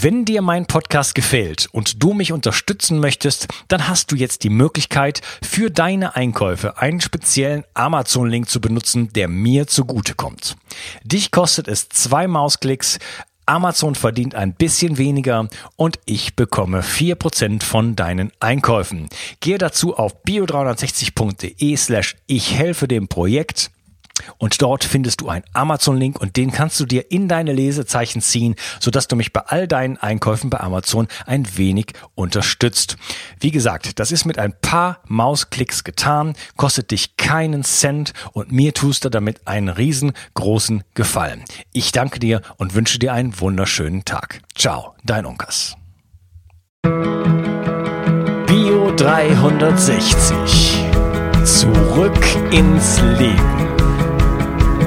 Wenn dir mein Podcast gefällt und du mich unterstützen möchtest, dann hast du jetzt die Möglichkeit, für deine Einkäufe einen speziellen Amazon-Link zu benutzen, der mir zugutekommt. Dich kostet es zwei Mausklicks, Amazon verdient ein bisschen weniger und ich bekomme vier Prozent von deinen Einkäufen. Gehe dazu auf bio360.de slash ich helfe dem Projekt und dort findest du einen Amazon-Link und den kannst du dir in deine Lesezeichen ziehen, sodass du mich bei all deinen Einkäufen bei Amazon ein wenig unterstützt. Wie gesagt, das ist mit ein paar Mausklicks getan, kostet dich keinen Cent und mir tust du damit einen riesengroßen Gefallen. Ich danke dir und wünsche dir einen wunderschönen Tag. Ciao, dein Unkas. Bio 360. Zurück ins Leben.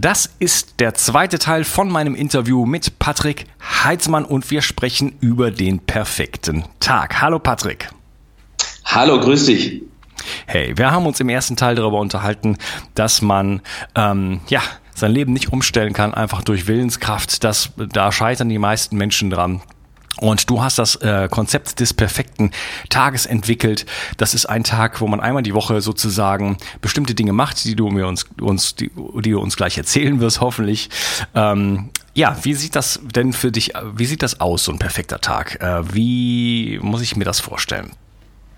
das ist der zweite Teil von meinem Interview mit Patrick Heitzmann und wir sprechen über den perfekten Tag. Hallo Patrick. Hallo, grüß dich. Hey, wir haben uns im ersten Teil darüber unterhalten, dass man ähm, ja sein Leben nicht umstellen kann, einfach durch Willenskraft. Das, da scheitern die meisten Menschen dran. Und du hast das äh, Konzept des perfekten Tages entwickelt. Das ist ein Tag, wo man einmal die Woche sozusagen bestimmte Dinge macht, die du mir uns, uns die, die du uns gleich erzählen wirst, hoffentlich. Ähm, ja, wie sieht das denn für dich, wie sieht das aus, so ein perfekter Tag? Äh, wie muss ich mir das vorstellen?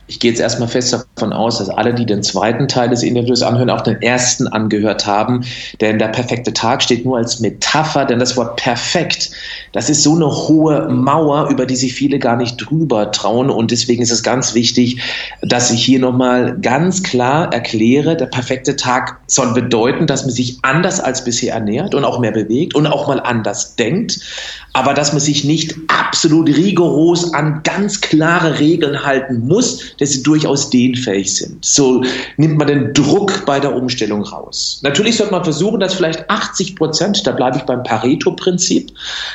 Ich gehe jetzt erstmal fest davon aus, dass alle, die den zweiten Teil des Interviews anhören, auch den ersten angehört haben. Denn der perfekte Tag steht nur als Metapher, denn das Wort perfekt, das ist so eine hohe Mauer, über die sich viele gar nicht drüber trauen. Und deswegen ist es ganz wichtig, dass ich hier nochmal ganz klar erkläre, der perfekte Tag soll bedeuten, dass man sich anders als bisher ernährt und auch mehr bewegt und auch mal anders denkt aber dass man sich nicht absolut rigoros an ganz klare Regeln halten muss, dass sie durchaus dehnfähig sind. So nimmt man den Druck bei der Umstellung raus. Natürlich sollte man versuchen, dass vielleicht 80 Prozent, da bleibe ich beim Pareto-Prinzip,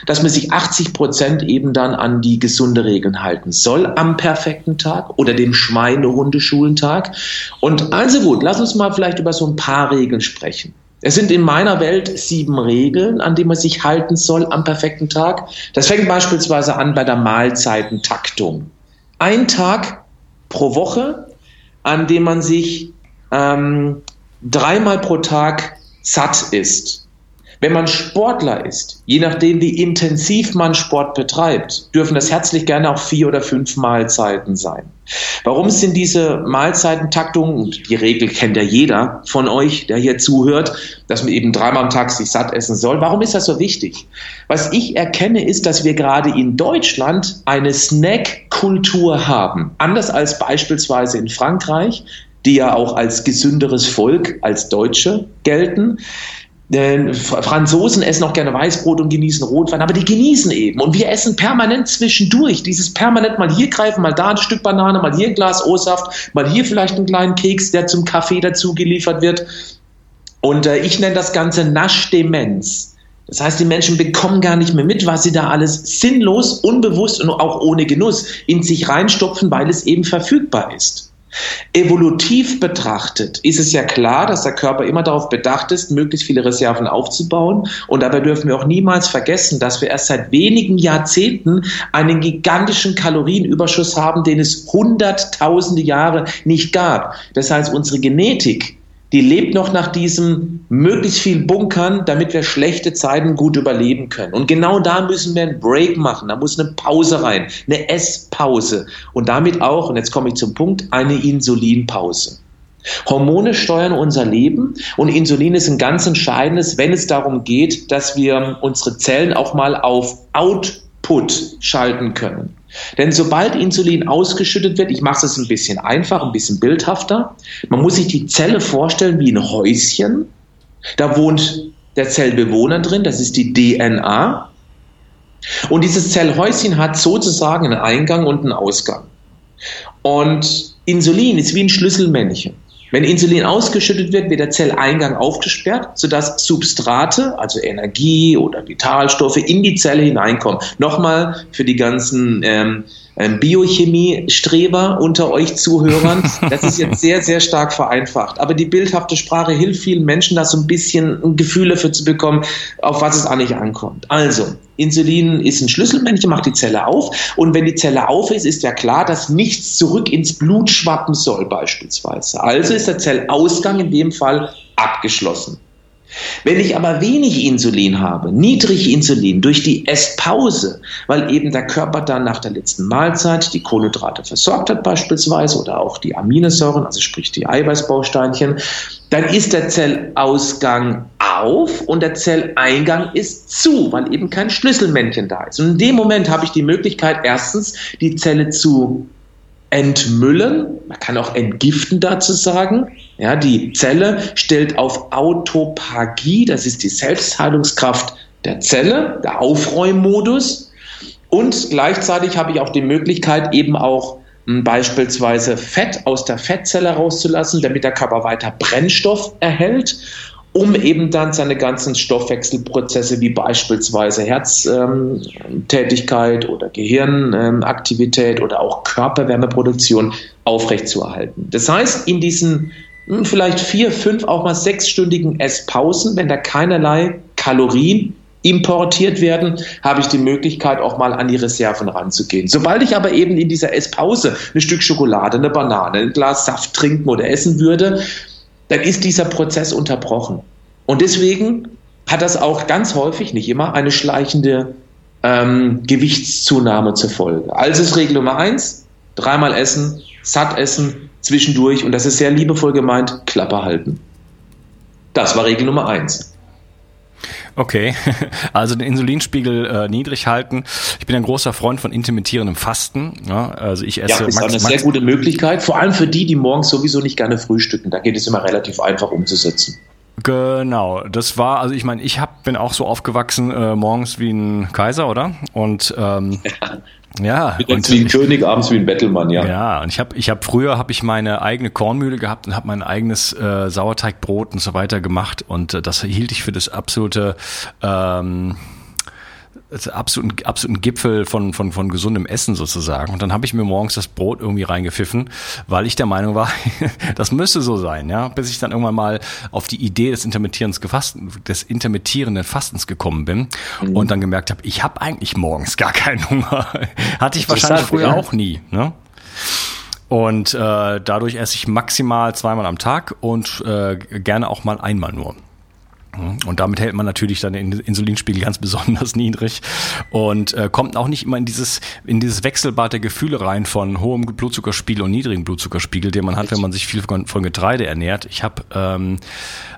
dass man sich 80 Prozent eben dann an die gesunde Regeln halten soll am perfekten Tag oder dem Schweinehundeschulentag. Und also gut, lass uns mal vielleicht über so ein paar Regeln sprechen. Es sind in meiner Welt sieben Regeln, an die man sich halten soll am perfekten Tag. Das fängt beispielsweise an bei der Mahlzeitentaktung. Ein Tag pro Woche, an dem man sich ähm, dreimal pro Tag satt isst. Wenn man Sportler ist, je nachdem wie intensiv man Sport betreibt, dürfen das herzlich gerne auch vier oder fünf Mahlzeiten sein. Warum sind diese Mahlzeitentaktungen, die Regel kennt ja jeder von euch, der hier zuhört, dass man eben dreimal am Tag sich satt essen soll. Warum ist das so wichtig? Was ich erkenne, ist, dass wir gerade in Deutschland eine Snack-Kultur haben. Anders als beispielsweise in Frankreich, die ja auch als gesünderes Volk, als Deutsche gelten. Denn Franzosen essen auch gerne Weißbrot und genießen Rotwein, aber die genießen eben. Und wir essen permanent zwischendurch. Dieses permanent mal hier greifen, mal da ein Stück Banane, mal hier ein Glas O-Saft, mal hier vielleicht einen kleinen Keks, der zum Kaffee dazu geliefert wird. Und äh, ich nenne das Ganze Naschdemenz. Das heißt, die Menschen bekommen gar nicht mehr mit, was sie da alles sinnlos, unbewusst und auch ohne Genuss in sich reinstopfen, weil es eben verfügbar ist. Evolutiv betrachtet ist es ja klar, dass der Körper immer darauf bedacht ist, möglichst viele Reserven aufzubauen. Und dabei dürfen wir auch niemals vergessen, dass wir erst seit wenigen Jahrzehnten einen gigantischen Kalorienüberschuss haben, den es hunderttausende Jahre nicht gab. Das heißt, unsere Genetik die lebt noch nach diesem möglichst viel Bunkern, damit wir schlechte Zeiten gut überleben können. Und genau da müssen wir einen Break machen. Da muss eine Pause rein, eine Esspause. Und damit auch, und jetzt komme ich zum Punkt, eine Insulinpause. Hormone steuern unser Leben und Insulin ist ein ganz entscheidendes, wenn es darum geht, dass wir unsere Zellen auch mal auf Output schalten können. Denn sobald Insulin ausgeschüttet wird, ich mache es ein bisschen einfach, ein bisschen bildhafter, man muss sich die Zelle vorstellen wie ein Häuschen. Da wohnt der Zellbewohner drin, das ist die DNA. Und dieses Zellhäuschen hat sozusagen einen Eingang und einen Ausgang. Und Insulin ist wie ein Schlüsselmännchen. Wenn Insulin ausgeschüttet wird, wird der Zelleingang aufgesperrt, sodass Substrate, also Energie oder Vitalstoffe, in die Zelle hineinkommen. Nochmal für die ganzen ähm, ähm, Biochemie-Streber unter euch Zuhörern. Das ist jetzt sehr, sehr stark vereinfacht. Aber die bildhafte Sprache hilft vielen Menschen, da so ein bisschen ein Gefühl dafür zu bekommen, auf was es eigentlich ankommt. Also, Insulin ist ein Schlüsselmännchen, macht die Zelle auf. Und wenn die Zelle auf ist, ist ja klar, dass nichts zurück ins Blut schwappen soll, beispielsweise. Also ist der Zellausgang in dem Fall abgeschlossen. Wenn ich aber wenig Insulin habe, niedrig Insulin durch die Esspause, weil eben der Körper dann nach der letzten Mahlzeit die Kohlenhydrate versorgt hat beispielsweise oder auch die Aminosäuren, also sprich die Eiweißbausteinchen, dann ist der Zellausgang auf und der Zelleingang ist zu, weil eben kein Schlüsselmännchen da ist. Und in dem Moment habe ich die Möglichkeit, erstens die Zelle zu entmüllen, man kann auch entgiften dazu sagen. Ja, die Zelle stellt auf Autophagie, das ist die Selbstheilungskraft der Zelle, der Aufräummodus. Und gleichzeitig habe ich auch die Möglichkeit, eben auch hm, beispielsweise Fett aus der Fettzelle rauszulassen, damit der Körper weiter Brennstoff erhält um eben dann seine ganzen Stoffwechselprozesse wie beispielsweise Herztätigkeit ähm, oder Gehirnaktivität ähm, oder auch Körperwärmeproduktion aufrechtzuerhalten. Das heißt, in diesen hm, vielleicht vier, fünf, auch mal sechsstündigen Esspausen, wenn da keinerlei Kalorien importiert werden, habe ich die Möglichkeit, auch mal an die Reserven ranzugehen. Sobald ich aber eben in dieser Esspause ein Stück Schokolade, eine Banane, ein Glas Saft trinken oder essen würde, dann ist dieser Prozess unterbrochen. Und deswegen hat das auch ganz häufig, nicht immer, eine schleichende ähm, Gewichtszunahme zur Folge. Also ist Regel Nummer eins, dreimal essen, satt essen, zwischendurch, und das ist sehr liebevoll gemeint, Klappe halten. Das war Regel Nummer eins. Okay, also den Insulinspiegel äh, niedrig halten. Ich bin ein großer Freund von intermittierendem Fasten. Ja, also ich esse. Ja, ist eine sehr gute Möglichkeit, vor allem für die, die morgens sowieso nicht gerne frühstücken. Da geht es immer relativ einfach umzusetzen. Genau, das war, also ich meine, ich hab, bin auch so aufgewachsen äh, morgens wie ein Kaiser, oder? Und ähm, ja. Ja, und wie ein König, abends wie ein Bettelmann, ja. Ja, und ich habe ich hab früher habe ich meine eigene Kornmühle gehabt und habe mein eigenes äh, Sauerteigbrot und so weiter gemacht und äh, das hielt ich für das absolute ähm, absoluten, absoluten Gipfel von, von, von gesundem Essen sozusagen. Und dann habe ich mir morgens das Brot irgendwie reingepfiffen, weil ich der Meinung war, das müsste so sein, ja. Bis ich dann irgendwann mal auf die Idee des intermittierenden Gefasten, des intermittierenden Fastens gekommen bin mhm. und dann gemerkt habe, ich habe eigentlich morgens gar keinen Hunger. Hatte ich wahrscheinlich früher ja. auch nie, ne? Und äh, dadurch esse ich maximal zweimal am Tag und äh, gerne auch mal einmal nur. Und damit hält man natürlich dann den Insulinspiegel ganz besonders niedrig. Und äh, kommt auch nicht immer in dieses, in dieses Wechselbad der Gefühle rein von hohem Blutzuckerspiegel und niedrigem Blutzuckerspiegel, den man hat, wenn man sich viel von, von Getreide ernährt. Ich habe ähm,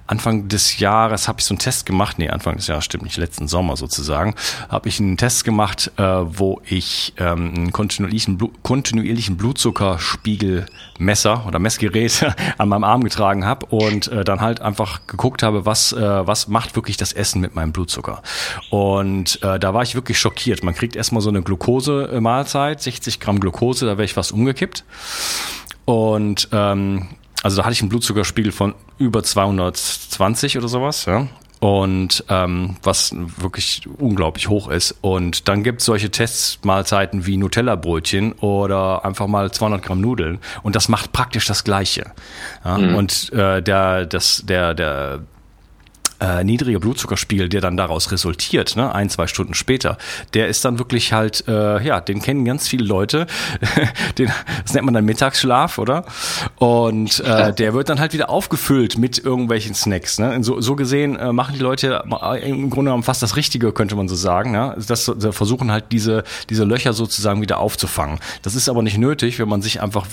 Anfang des Jahres habe ich so einen Test gemacht, nee, Anfang des Jahres stimmt nicht, letzten Sommer sozusagen, habe ich einen Test gemacht, äh, wo ich ähm, einen kontinuierlichen, Blu kontinuierlichen Blutzuckerspiegelmesser oder Messgerät an meinem Arm getragen habe und äh, dann halt einfach geguckt habe, was, äh, was macht wirklich das Essen mit meinem Blutzucker. Und äh, da war ich wirklich schockiert. Man kriegt erstmal so eine Glukose-Mahlzeit, 60 Gramm Glukose, da wäre ich fast umgekippt. Und ähm, also da hatte ich einen Blutzuckerspiegel von über 220 oder sowas, ja. Und ähm, was wirklich unglaublich hoch ist. Und dann gibt es solche Testmahlzeiten wie Nutella-Brötchen oder einfach mal 200 Gramm Nudeln. Und das macht praktisch das Gleiche. Ja? Mhm. Und äh, der, das, der, der äh, niedriger Blutzuckerspiegel, der dann daraus resultiert, ne, ein, zwei Stunden später, der ist dann wirklich halt, äh, ja, den kennen ganz viele Leute. den, das nennt man dann Mittagsschlaf, oder? Und äh, der wird dann halt wieder aufgefüllt mit irgendwelchen Snacks. Ne? So, so gesehen äh, machen die Leute im Grunde genommen fast das Richtige, könnte man so sagen. Ne? Das, das versuchen halt diese, diese Löcher sozusagen wieder aufzufangen. Das ist aber nicht nötig, wenn man sich einfach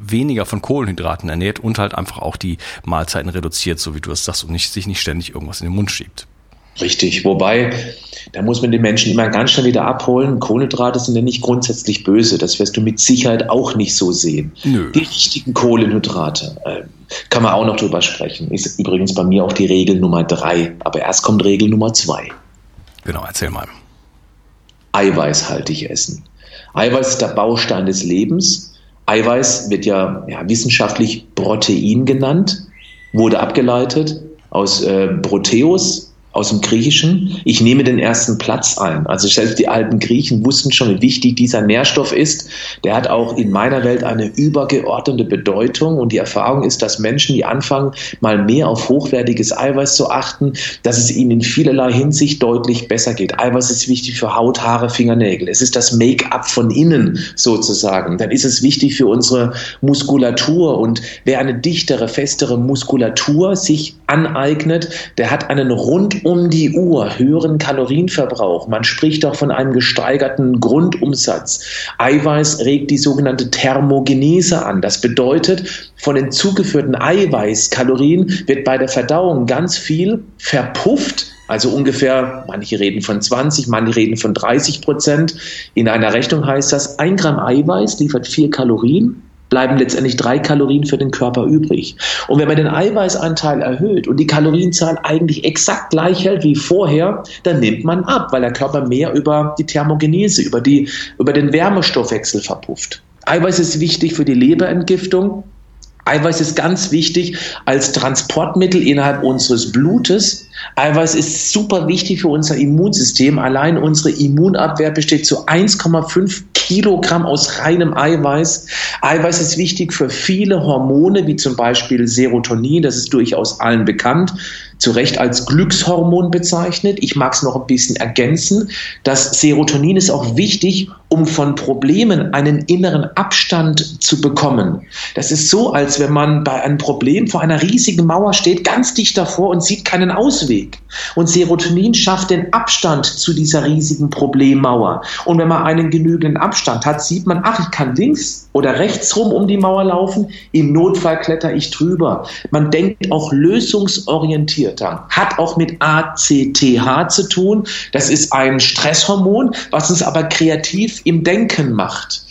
weniger von Kohlenhydraten ernährt und halt einfach auch die Mahlzeiten reduziert, so wie du es sagst, und nicht, sich nicht ständig ständig irgendwas in den Mund schiebt. Richtig, wobei, da muss man den Menschen immer ganz schnell wieder abholen. Kohlenhydrate sind ja nicht grundsätzlich böse. Das wirst du mit Sicherheit auch nicht so sehen. Nö. Die richtigen Kohlenhydrate, äh, kann man auch noch drüber sprechen. Ist übrigens bei mir auch die Regel Nummer drei. Aber erst kommt Regel Nummer zwei. Genau, erzähl mal. eiweißhaltig essen. Eiweiß ist der Baustein des Lebens. Eiweiß wird ja, ja wissenschaftlich Protein genannt, wurde abgeleitet aus äh, Proteus, aus dem Griechischen. Ich nehme den ersten Platz ein. Also selbst die alten Griechen wussten schon, wie wichtig dieser Nährstoff ist. Der hat auch in meiner Welt eine übergeordnete Bedeutung. Und die Erfahrung ist, dass Menschen, die anfangen, mal mehr auf hochwertiges Eiweiß zu achten, dass es ihnen in vielerlei Hinsicht deutlich besser geht. Eiweiß ist wichtig für Haut, Haare, Fingernägel. Es ist das Make-up von innen sozusagen. Dann ist es wichtig für unsere Muskulatur. Und wer eine dichtere, festere Muskulatur sich aneignet, der hat einen rund um die Uhr höheren Kalorienverbrauch. Man spricht auch von einem gesteigerten Grundumsatz. Eiweiß regt die sogenannte Thermogenese an. Das bedeutet, von den zugeführten Eiweißkalorien wird bei der Verdauung ganz viel verpufft. Also ungefähr, manche reden von 20, manche reden von 30 Prozent. In einer Rechnung heißt das, ein Gramm Eiweiß liefert vier Kalorien bleiben letztendlich drei Kalorien für den Körper übrig. Und wenn man den Eiweißanteil erhöht und die Kalorienzahl eigentlich exakt gleich hält wie vorher, dann nimmt man ab, weil der Körper mehr über die Thermogenese, über, die, über den Wärmestoffwechsel verpufft. Eiweiß ist wichtig für die Leberentgiftung. Eiweiß ist ganz wichtig als Transportmittel innerhalb unseres Blutes. Eiweiß ist super wichtig für unser Immunsystem. Allein unsere Immunabwehr besteht zu 1,5 Kilogramm aus reinem Eiweiß. Eiweiß ist wichtig für viele Hormone, wie zum Beispiel Serotonin, das ist durchaus allen bekannt zu Recht als Glückshormon bezeichnet. Ich mag es noch ein bisschen ergänzen. Das Serotonin ist auch wichtig, um von Problemen einen inneren Abstand zu bekommen. Das ist so, als wenn man bei einem Problem vor einer riesigen Mauer steht, ganz dicht davor und sieht keinen Ausweg. Und Serotonin schafft den Abstand zu dieser riesigen Problemmauer. Und wenn man einen genügenden Abstand hat, sieht man, ach, ich kann links oder rechts rum um die Mauer laufen. Im Notfall kletter ich drüber. Man denkt auch lösungsorientierter. Hat auch mit ACTH zu tun. Das ist ein Stresshormon, was uns aber kreativ im Denken macht.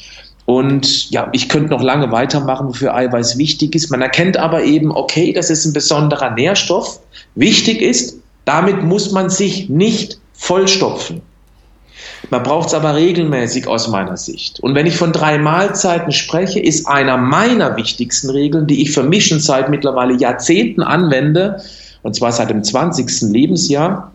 Und ja, ich könnte noch lange weitermachen, wofür Eiweiß wichtig ist. Man erkennt aber eben, okay, das ist ein besonderer Nährstoff. Wichtig ist, damit muss man sich nicht vollstopfen. Man braucht es aber regelmäßig aus meiner Sicht. Und wenn ich von drei Mahlzeiten spreche, ist einer meiner wichtigsten Regeln, die ich für Mission seit mittlerweile Jahrzehnten anwende, und zwar seit dem 20. Lebensjahr,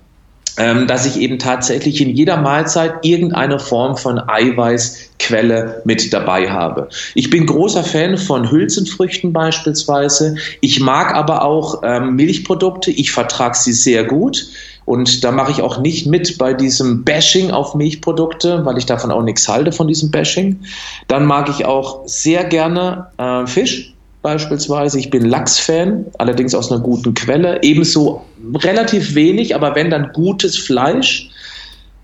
ähm, dass ich eben tatsächlich in jeder Mahlzeit irgendeine Form von Eiweißquelle mit dabei habe. Ich bin großer Fan von Hülsenfrüchten beispielsweise. Ich mag aber auch ähm, Milchprodukte. Ich vertrage sie sehr gut. Und da mache ich auch nicht mit bei diesem Bashing auf Milchprodukte, weil ich davon auch nichts halte von diesem Bashing. Dann mag ich auch sehr gerne äh, Fisch beispielsweise. Ich bin Lachs-Fan, allerdings aus einer guten Quelle. Ebenso relativ wenig, aber wenn dann gutes Fleisch.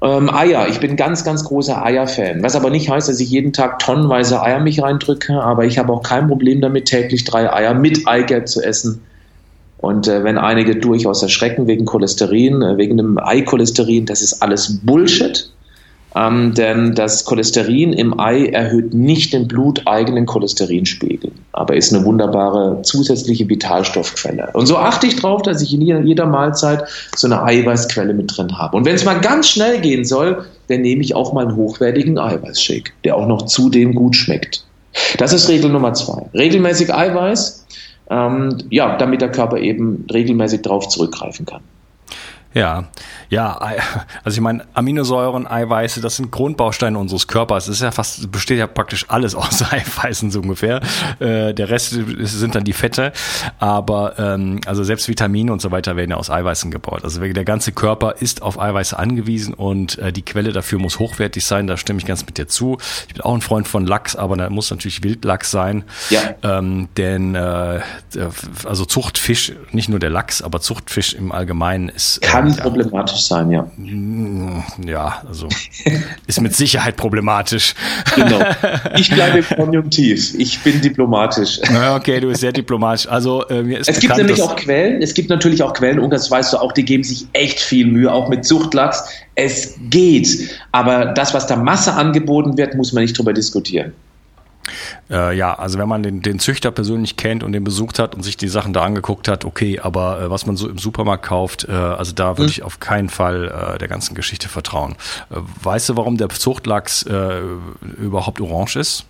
Ähm, Eier, ich bin ganz, ganz großer Eier-Fan. Was aber nicht heißt, dass ich jeden Tag tonnenweise Eier mich reindrücke, aber ich habe auch kein Problem damit, täglich drei Eier mit Eigelb zu essen. Und äh, wenn einige durchaus erschrecken wegen Cholesterin, äh, wegen dem Eicholesterin, das ist alles Bullshit. Ähm, denn das Cholesterin im Ei erhöht nicht den bluteigenen Cholesterinspiegel, aber ist eine wunderbare zusätzliche Vitalstoffquelle. Und so achte ich darauf, dass ich in jeder Mahlzeit so eine Eiweißquelle mit drin habe. Und wenn es mal ganz schnell gehen soll, dann nehme ich auch mal einen hochwertigen Eiweißshake, der auch noch zudem gut schmeckt. Das ist Regel Nummer zwei. Regelmäßig Eiweiß, ähm, ja, damit der Körper eben regelmäßig darauf zurückgreifen kann. Ja, ja, also ich meine, Aminosäuren, Eiweiße, das sind Grundbausteine unseres Körpers. Es ist ja fast, besteht ja praktisch alles aus Eiweißen so ungefähr. Äh, der Rest sind dann die Fette. Aber ähm, also selbst Vitamine und so weiter werden ja aus Eiweißen gebaut. Also der ganze Körper ist auf Eiweiße angewiesen und äh, die Quelle dafür muss hochwertig sein. Da stimme ich ganz mit dir zu. Ich bin auch ein Freund von Lachs, aber da muss natürlich Wildlachs sein. Ja. Ähm, denn äh, also Zuchtfisch, nicht nur der Lachs, aber Zuchtfisch im Allgemeinen ist. Kann kann ja. problematisch sein, ja. Ja, also ist mit Sicherheit problematisch. Genau. Ich bleibe im Konjunktiv. Ich bin diplomatisch. Okay, du bist sehr diplomatisch. Also äh, mir ist es bekannt, gibt nämlich auch Quellen. Es gibt natürlich auch Quellen, und das weißt du auch, die geben sich echt viel Mühe, auch mit Zuchtlachs. Es geht, aber das, was der Masse angeboten wird, muss man nicht drüber diskutieren. Äh, ja, also wenn man den, den Züchter persönlich kennt und den besucht hat und sich die Sachen da angeguckt hat, okay, aber äh, was man so im Supermarkt kauft, äh, also da würde hm. ich auf keinen Fall äh, der ganzen Geschichte vertrauen. Äh, weißt du, warum der Zuchtlachs äh, überhaupt orange ist?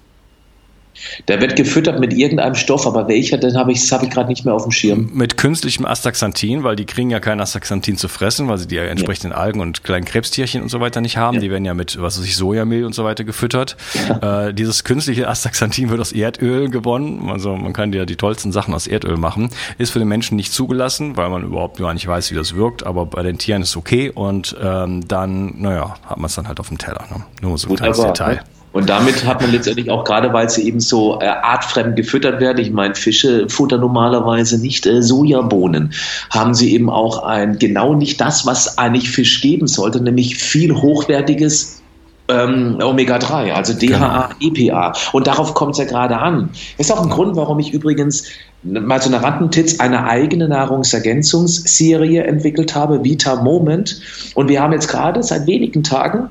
Der wird gefüttert mit irgendeinem Stoff, aber welcher, den habe ich, hab ich gerade nicht mehr auf dem Schirm. Mit künstlichem Astaxanthin, weil die kriegen ja kein Astaxanthin zu fressen, weil sie die entsprechenden ja. Algen und kleinen Krebstierchen und so weiter nicht haben. Ja. Die werden ja mit, was weiß ich, Sojamehl und so weiter gefüttert. Ja. Äh, dieses künstliche Astaxanthin wird aus Erdöl gewonnen. Also man kann ja die tollsten Sachen aus Erdöl machen. Ist für den Menschen nicht zugelassen, weil man überhaupt gar nicht weiß, wie das wirkt. Aber bei den Tieren ist es okay und ähm, dann, naja, hat man es dann halt auf dem Teller. Ne? Nur so ein kleines Detail. Und damit hat man letztendlich auch gerade, weil sie eben so äh, artfremd gefüttert werden, ich meine, Fische futtern normalerweise nicht äh, Sojabohnen, haben sie eben auch ein genau nicht das, was eigentlich Fisch geben sollte, nämlich viel hochwertiges ähm, Omega-3, also DHA, genau. EPA. Und darauf kommt es ja gerade an. Das ist auch ein. Grund, warum ich übrigens mal so eine Randnotiz eine eigene Nahrungsergänzungsserie entwickelt habe, Vita Moment. Und wir haben jetzt gerade seit wenigen Tagen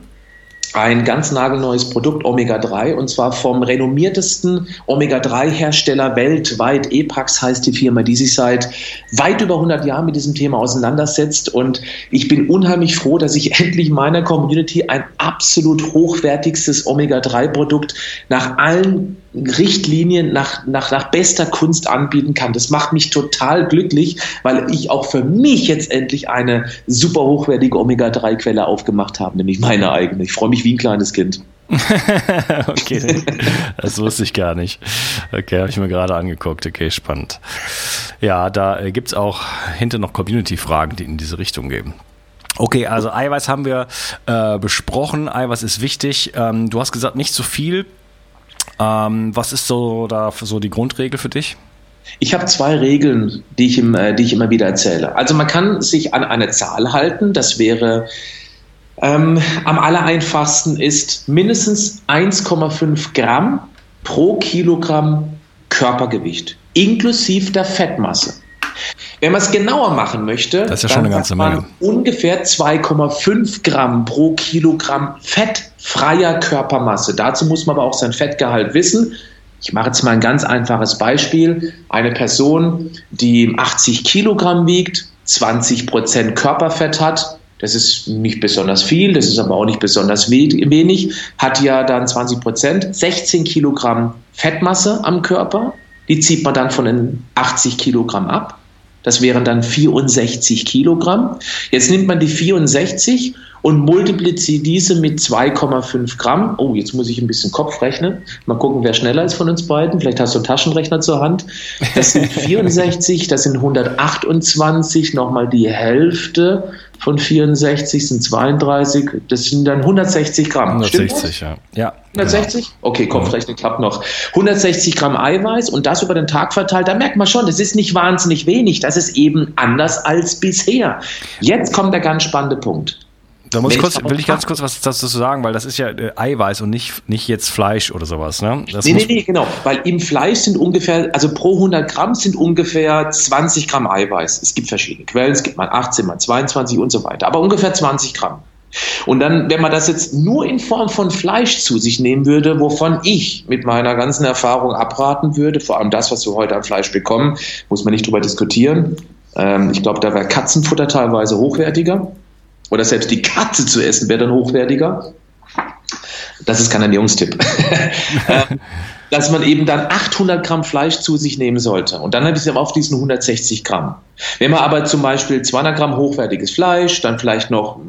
ein ganz nagelneues Produkt Omega-3 und zwar vom renommiertesten Omega-3-Hersteller weltweit. Epax heißt die Firma, die sich seit weit über 100 Jahren mit diesem Thema auseinandersetzt und ich bin unheimlich froh, dass ich endlich meiner Community ein absolut hochwertigstes Omega-3-Produkt nach allen Richtlinien nach, nach, nach bester Kunst anbieten kann. Das macht mich total glücklich, weil ich auch für mich jetzt endlich eine super hochwertige Omega-3-Quelle aufgemacht habe, nämlich meine eigene. Ich freue mich wie ein kleines Kind. okay, das wusste ich gar nicht. Okay, habe ich mir gerade angeguckt. Okay, spannend. Ja, da äh, gibt es auch hinter noch Community-Fragen, die in diese Richtung gehen. Okay, also Eiweiß haben wir äh, besprochen. Eiweiß ist wichtig. Ähm, du hast gesagt, nicht zu viel. Ähm, was ist so da so die Grundregel für dich? Ich habe zwei Regeln, die ich, im, äh, die ich immer wieder erzähle. Also man kann sich an eine Zahl halten, das wäre ähm, am allereinfachsten ist mindestens 1,5 Gramm pro Kilogramm Körpergewicht, inklusive der Fettmasse. Wenn man es genauer machen möchte, das ist ja schon eine ganze Menge. ungefähr 2,5 Gramm pro Kilogramm fettfreier Körpermasse. Dazu muss man aber auch sein Fettgehalt wissen. Ich mache jetzt mal ein ganz einfaches Beispiel. Eine Person, die 80 Kilogramm wiegt, 20 Prozent Körperfett hat, das ist nicht besonders viel, das ist aber auch nicht besonders wenig, hat ja dann 20 Prozent, 16 Kilogramm Fettmasse am Körper, die zieht man dann von den 80 Kilogramm ab. Das wären dann 64 Kilogramm. Jetzt nimmt man die 64 und multipliziert diese mit 2,5 Gramm. Oh, jetzt muss ich ein bisschen Kopf rechnen. Mal gucken, wer schneller ist von uns beiden. Vielleicht hast du einen Taschenrechner zur Hand. Das sind 64, das sind 128, nochmal die Hälfte von 64 sind 32, das sind dann 160 Gramm. 160, ja. ja. 160? Genau. Okay, Kopfrechnen klappt noch. 160 Gramm Eiweiß und das über den Tag verteilt, da merkt man schon, das ist nicht wahnsinnig wenig, das ist eben anders als bisher. Jetzt kommt der ganz spannende Punkt. Da muss ich kurz, will ich ganz kurz was dazu sagen, weil das ist ja äh, Eiweiß und nicht, nicht jetzt Fleisch oder sowas. Ne? Das nee, nee, nee, genau. Weil im Fleisch sind ungefähr, also pro 100 Gramm sind ungefähr 20 Gramm Eiweiß. Es gibt verschiedene Quellen, es gibt mal 18, mal 22 und so weiter, aber ungefähr 20 Gramm. Und dann, wenn man das jetzt nur in Form von Fleisch zu sich nehmen würde, wovon ich mit meiner ganzen Erfahrung abraten würde, vor allem das, was wir heute an Fleisch bekommen, muss man nicht drüber diskutieren. Ähm, ich glaube, da wäre Katzenfutter teilweise hochwertiger oder selbst die Katze zu essen wäre dann hochwertiger. Das ist kein Ernährungstipp. Ähm, dass man eben dann 800 Gramm Fleisch zu sich nehmen sollte. Und dann habe ich es auf diesen 160 Gramm. Wenn man aber zum Beispiel 200 Gramm hochwertiges Fleisch, dann vielleicht noch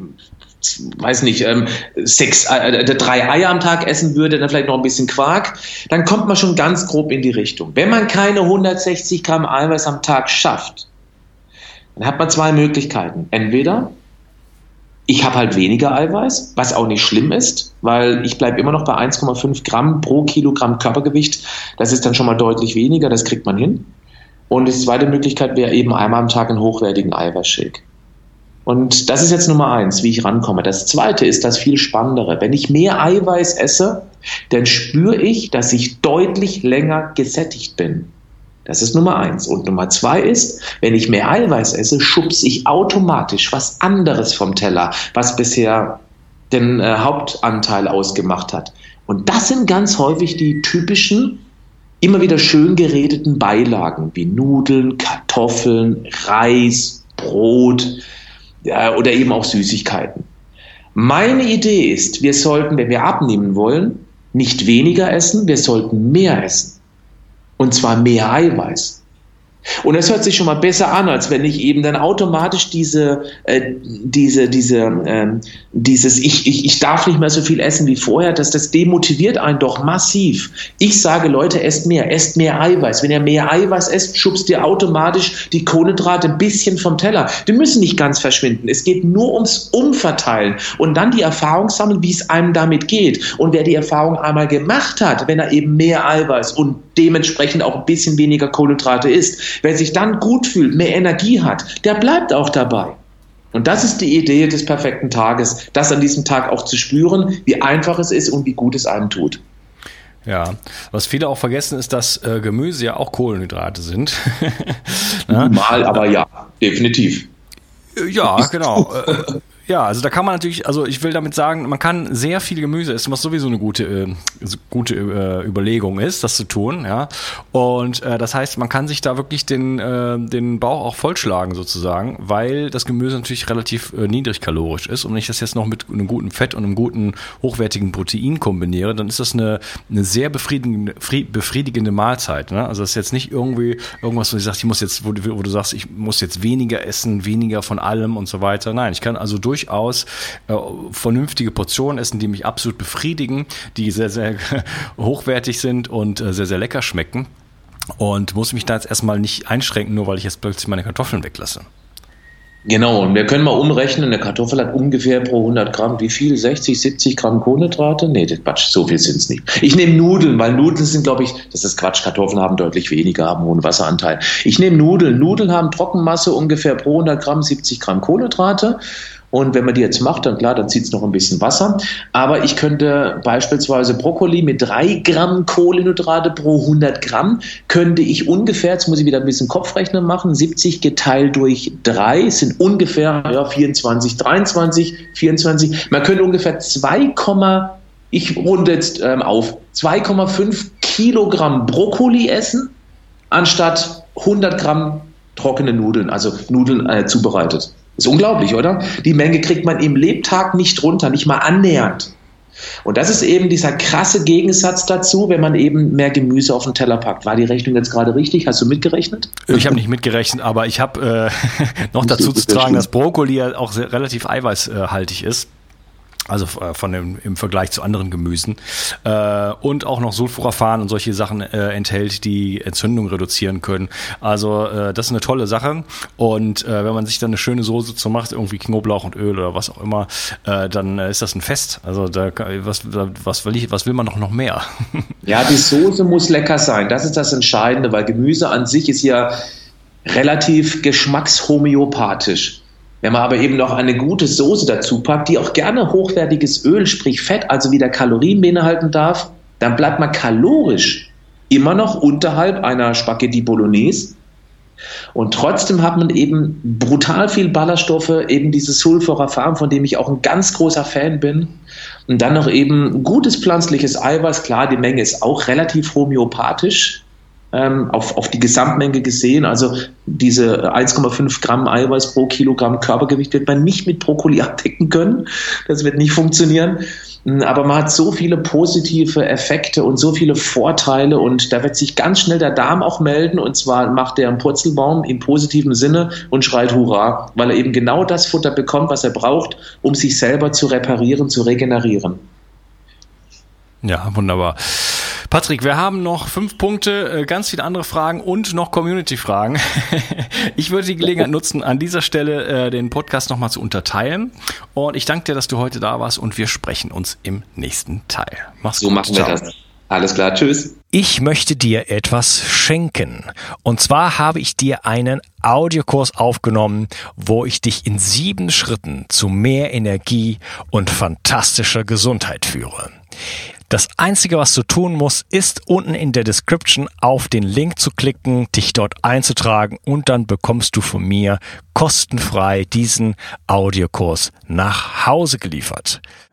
weiß nicht, ähm, sechs, äh, äh, drei Eier am Tag essen würde, dann vielleicht noch ein bisschen Quark, dann kommt man schon ganz grob in die Richtung. Wenn man keine 160 Gramm Eiweiß am Tag schafft, dann hat man zwei Möglichkeiten. Entweder ich habe halt weniger Eiweiß, was auch nicht schlimm ist, weil ich bleibe immer noch bei 1,5 Gramm pro Kilogramm Körpergewicht. Das ist dann schon mal deutlich weniger, das kriegt man hin. Und die zweite Möglichkeit wäre eben einmal am Tag einen hochwertigen Eiweißshake. Und das ist jetzt Nummer eins, wie ich rankomme. Das zweite ist das viel Spannendere. Wenn ich mehr Eiweiß esse, dann spüre ich, dass ich deutlich länger gesättigt bin. Das ist Nummer eins. Und Nummer zwei ist, wenn ich mehr Eiweiß esse, schubse ich automatisch was anderes vom Teller, was bisher den äh, Hauptanteil ausgemacht hat. Und das sind ganz häufig die typischen immer wieder schön geredeten Beilagen wie Nudeln, Kartoffeln, Reis, Brot ja, oder eben auch Süßigkeiten. Meine Idee ist, wir sollten, wenn wir abnehmen wollen, nicht weniger essen, wir sollten mehr essen. Und zwar mehr Eiweiß. Und es hört sich schon mal besser an, als wenn ich eben dann automatisch diese, äh, diese, diese, ähm, dieses, ich, ich, ich darf nicht mehr so viel essen wie vorher, dass das demotiviert einen doch massiv. Ich sage, Leute, esst mehr, esst mehr Eiweiß. Wenn ihr mehr Eiweiß esst, schubst ihr automatisch die Kohlenhydrate ein bisschen vom Teller. Die müssen nicht ganz verschwinden. Es geht nur ums Umverteilen und dann die Erfahrung sammeln, wie es einem damit geht. Und wer die Erfahrung einmal gemacht hat, wenn er eben mehr Eiweiß und dementsprechend auch ein bisschen weniger Kohlenhydrate isst, Wer sich dann gut fühlt, mehr Energie hat, der bleibt auch dabei. Und das ist die Idee des perfekten Tages, das an diesem Tag auch zu spüren, wie einfach es ist und wie gut es einem tut. Ja, was viele auch vergessen ist, dass äh, Gemüse ja auch Kohlenhydrate sind. Mal, aber ja, definitiv. Ja, genau. Ja, also da kann man natürlich, also ich will damit sagen, man kann sehr viel Gemüse essen, was sowieso eine gute, äh, gute äh, Überlegung ist, das zu tun, ja. Und äh, das heißt, man kann sich da wirklich den, äh, den Bauch auch vollschlagen sozusagen, weil das Gemüse natürlich relativ äh, niedrigkalorisch ist. Und wenn ich das jetzt noch mit einem guten Fett und einem guten hochwertigen Protein kombiniere, dann ist das eine, eine sehr befriedigende, befriedigende Mahlzeit. Ne? Also das ist jetzt nicht irgendwie irgendwas, wo du sagst, ich muss jetzt, wo, wo du sagst, ich muss jetzt weniger essen, weniger von allem und so weiter. Nein, ich kann also durch durchaus äh, vernünftige Portionen essen, die mich absolut befriedigen, die sehr, sehr hochwertig sind und äh, sehr, sehr lecker schmecken. Und muss mich da jetzt erstmal nicht einschränken, nur weil ich jetzt plötzlich meine Kartoffeln weglasse. Genau, und wir können mal umrechnen, eine Kartoffel hat ungefähr pro 100 Gramm, wie viel? 60, 70 Gramm Kohlenhydrate? Nee, das Quatsch, so viel sind es nicht. Ich nehme Nudeln, weil Nudeln sind, glaube ich, das ist Quatsch, Kartoffeln haben deutlich weniger, haben hohen Wasseranteil. Ich nehme Nudeln. Nudeln haben Trockenmasse ungefähr pro 100 Gramm 70 Gramm Kohlenhydrate. Und wenn man die jetzt macht, dann klar, dann zieht es noch ein bisschen Wasser. Aber ich könnte beispielsweise Brokkoli mit drei Gramm Kohlenhydrate pro 100 Gramm, könnte ich ungefähr, jetzt muss ich wieder ein bisschen Kopfrechnen machen, 70 geteilt durch drei sind ungefähr ja, 24, 23, 24. Man könnte ungefähr 2, ich runde jetzt ähm, auf, 2,5 Kilogramm Brokkoli essen, anstatt 100 Gramm trockene Nudeln, also Nudeln äh, zubereitet. Ist unglaublich, oder? Die Menge kriegt man im Lebtag nicht runter, nicht mal annähernd. Und das ist eben dieser krasse Gegensatz dazu, wenn man eben mehr Gemüse auf den Teller packt. War die Rechnung jetzt gerade richtig? Hast du mitgerechnet? Ich habe nicht mitgerechnet, aber ich habe äh, noch dazu zu tragen, dass Brokkoli ja auch sehr, relativ eiweißhaltig ist. Also äh, von dem, im Vergleich zu anderen Gemüsen. Äh, und auch noch Sulforaphan und solche Sachen äh, enthält, die Entzündung reduzieren können. Also äh, das ist eine tolle Sache. Und äh, wenn man sich dann eine schöne Soße zu macht, irgendwie Knoblauch und Öl oder was auch immer, äh, dann äh, ist das ein Fest. Also da, was, was, will ich, was will man doch noch mehr? ja, die Soße muss lecker sein. Das ist das Entscheidende, weil Gemüse an sich ist ja relativ geschmackshomöopathisch. Wenn man aber eben noch eine gute Soße dazu packt, die auch gerne hochwertiges Öl, sprich Fett, also wieder Kalorien beinhalten darf, dann bleibt man kalorisch immer noch unterhalb einer Spaghetti Bolognese. Und trotzdem hat man eben brutal viel Ballaststoffe, eben dieses Sulforaphan, von dem ich auch ein ganz großer Fan bin. Und dann noch eben gutes pflanzliches Eiweiß. Klar, die Menge ist auch relativ homöopathisch auf, auf die Gesamtmenge gesehen. Also diese 1,5 Gramm Eiweiß pro Kilogramm Körpergewicht wird man nicht mit Brokkoli abdecken können. Das wird nicht funktionieren. Mm, aber man hat so viele positive Effekte und so viele Vorteile und da wird sich ganz schnell der Darm auch melden und zwar macht er einen Purzelbaum im positiven Sinne und schreit Hurra, weil er eben genau das Futter bekommt, was er braucht, um sich selber zu reparieren, zu regenerieren. Ja, wunderbar. Patrick, wir haben noch fünf Punkte, äh, ganz viele andere Fragen und noch Community-Fragen. ich würde die Gelegenheit nutzen, an dieser Stelle äh, den Podcast nochmal zu unterteilen. Und ich danke dir, dass du heute da warst und wir sprechen uns im nächsten Teil. Mach's so gut. So machen wir das. Alles klar, tschüss. Ich möchte dir etwas schenken. Und zwar habe ich dir einen Audiokurs aufgenommen, wo ich dich in sieben Schritten zu mehr Energie und fantastischer Gesundheit führe. Das Einzige, was du tun musst, ist unten in der Description auf den Link zu klicken, dich dort einzutragen und dann bekommst du von mir kostenfrei diesen Audiokurs nach Hause geliefert.